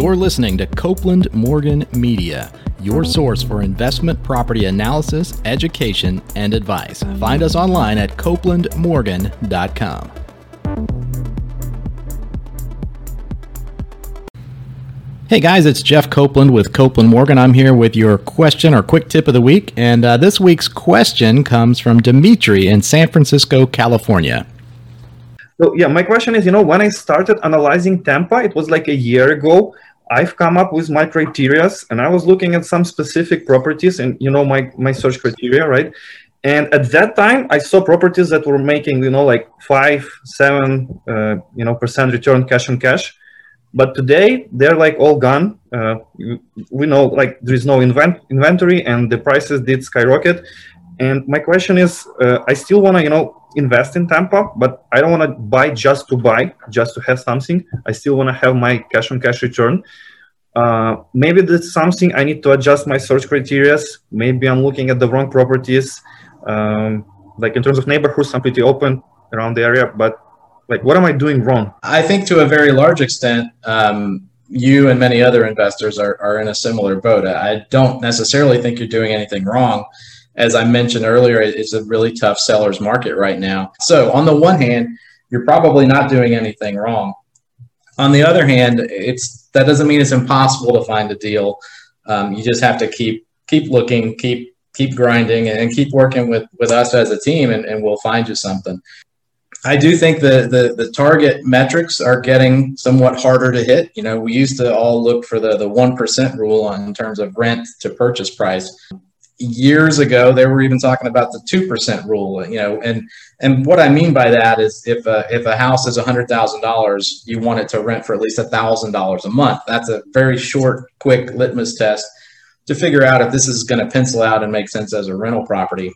You're listening to Copeland Morgan Media, your source for investment property analysis, education, and advice. Find us online at copelandmorgan.com. Hey guys, it's Jeff Copeland with Copeland Morgan. I'm here with your question or quick tip of the week. And uh, this week's question comes from Dimitri in San Francisco, California. So yeah, my question is, you know, when I started analyzing Tampa, it was like a year ago. I've come up with my criterias, and I was looking at some specific properties, and you know, my my search criteria, right? And at that time, I saw properties that were making, you know, like five, seven, uh, you know, percent return cash on cash. But today, they're like all gone. Uh, we know like there is no invent- inventory, and the prices did skyrocket. And my question is, uh, I still want to, you know, invest in Tampa, but I don't want to buy just to buy, just to have something. I still want to have my cash on cash return. Uh, maybe that's something I need to adjust my search criteria. Maybe I'm looking at the wrong properties. Um, like in terms of neighborhoods, I'm pretty open around the area, but like what am I doing wrong? I think to a very large extent, um, you and many other investors are, are in a similar boat. I don't necessarily think you're doing anything wrong as I mentioned earlier, it's a really tough seller's market right now. So, on the one hand, you're probably not doing anything wrong. On the other hand, it's that doesn't mean it's impossible to find a deal. Um, you just have to keep keep looking, keep keep grinding, and keep working with with us as a team, and, and we'll find you something. I do think the, the the target metrics are getting somewhat harder to hit. You know, we used to all look for the the one percent rule on in terms of rent to purchase price years ago they were even talking about the 2% rule you know and and what i mean by that is if a, if a house is $100000 you want it to rent for at least $1000 a month. That's a very short quick litmus test to figure out if this is going to pencil out and make sense as a rental property.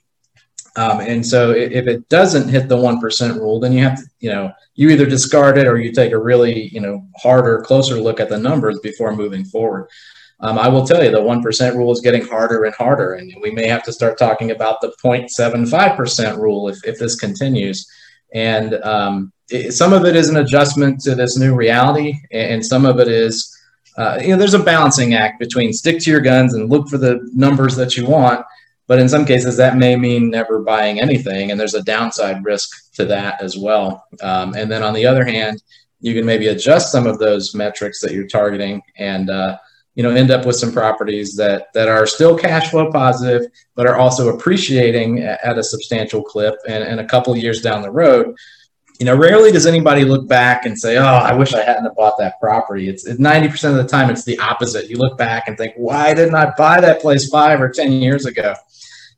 Um, and so if it doesn't hit the 1% rule then you have to you know you either discard it or you take a really you know harder closer look at the numbers before moving forward um, I will tell you the 1% rule is getting harder and harder. And we may have to start talking about the 0.75% rule if, if this continues. And um, it, some of it is an adjustment to this new reality, and some of it is, uh, you know, there's a balancing act between stick to your guns and look for the numbers that you want. But in some cases, that may mean never buying anything, and there's a downside risk to that as well. Um, and then on the other hand, you can maybe adjust some of those metrics that you're targeting and uh, you know end up with some properties that that are still cash flow positive but are also appreciating at a substantial clip and, and a couple years down the road. You know rarely does anybody look back and say oh i wish i hadn't bought that property. It's 90% of the time it's the opposite. You look back and think why didn't i buy that place five or ten years ago?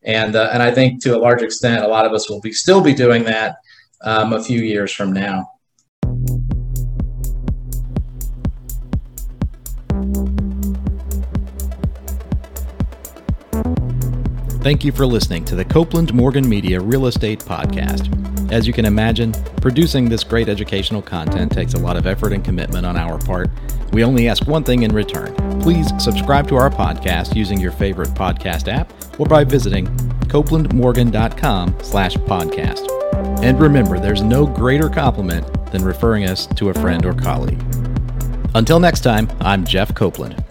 And uh, and i think to a large extent a lot of us will be still be doing that um, a few years from now Thank you for listening to the Copeland Morgan Media Real Estate Podcast. As you can imagine, producing this great educational content takes a lot of effort and commitment on our part. We only ask one thing in return. Please subscribe to our podcast using your favorite podcast app or by visiting copelandmorgan.com slash podcast. And remember, there's no greater compliment than referring us to a friend or colleague. Until next time, I'm Jeff Copeland.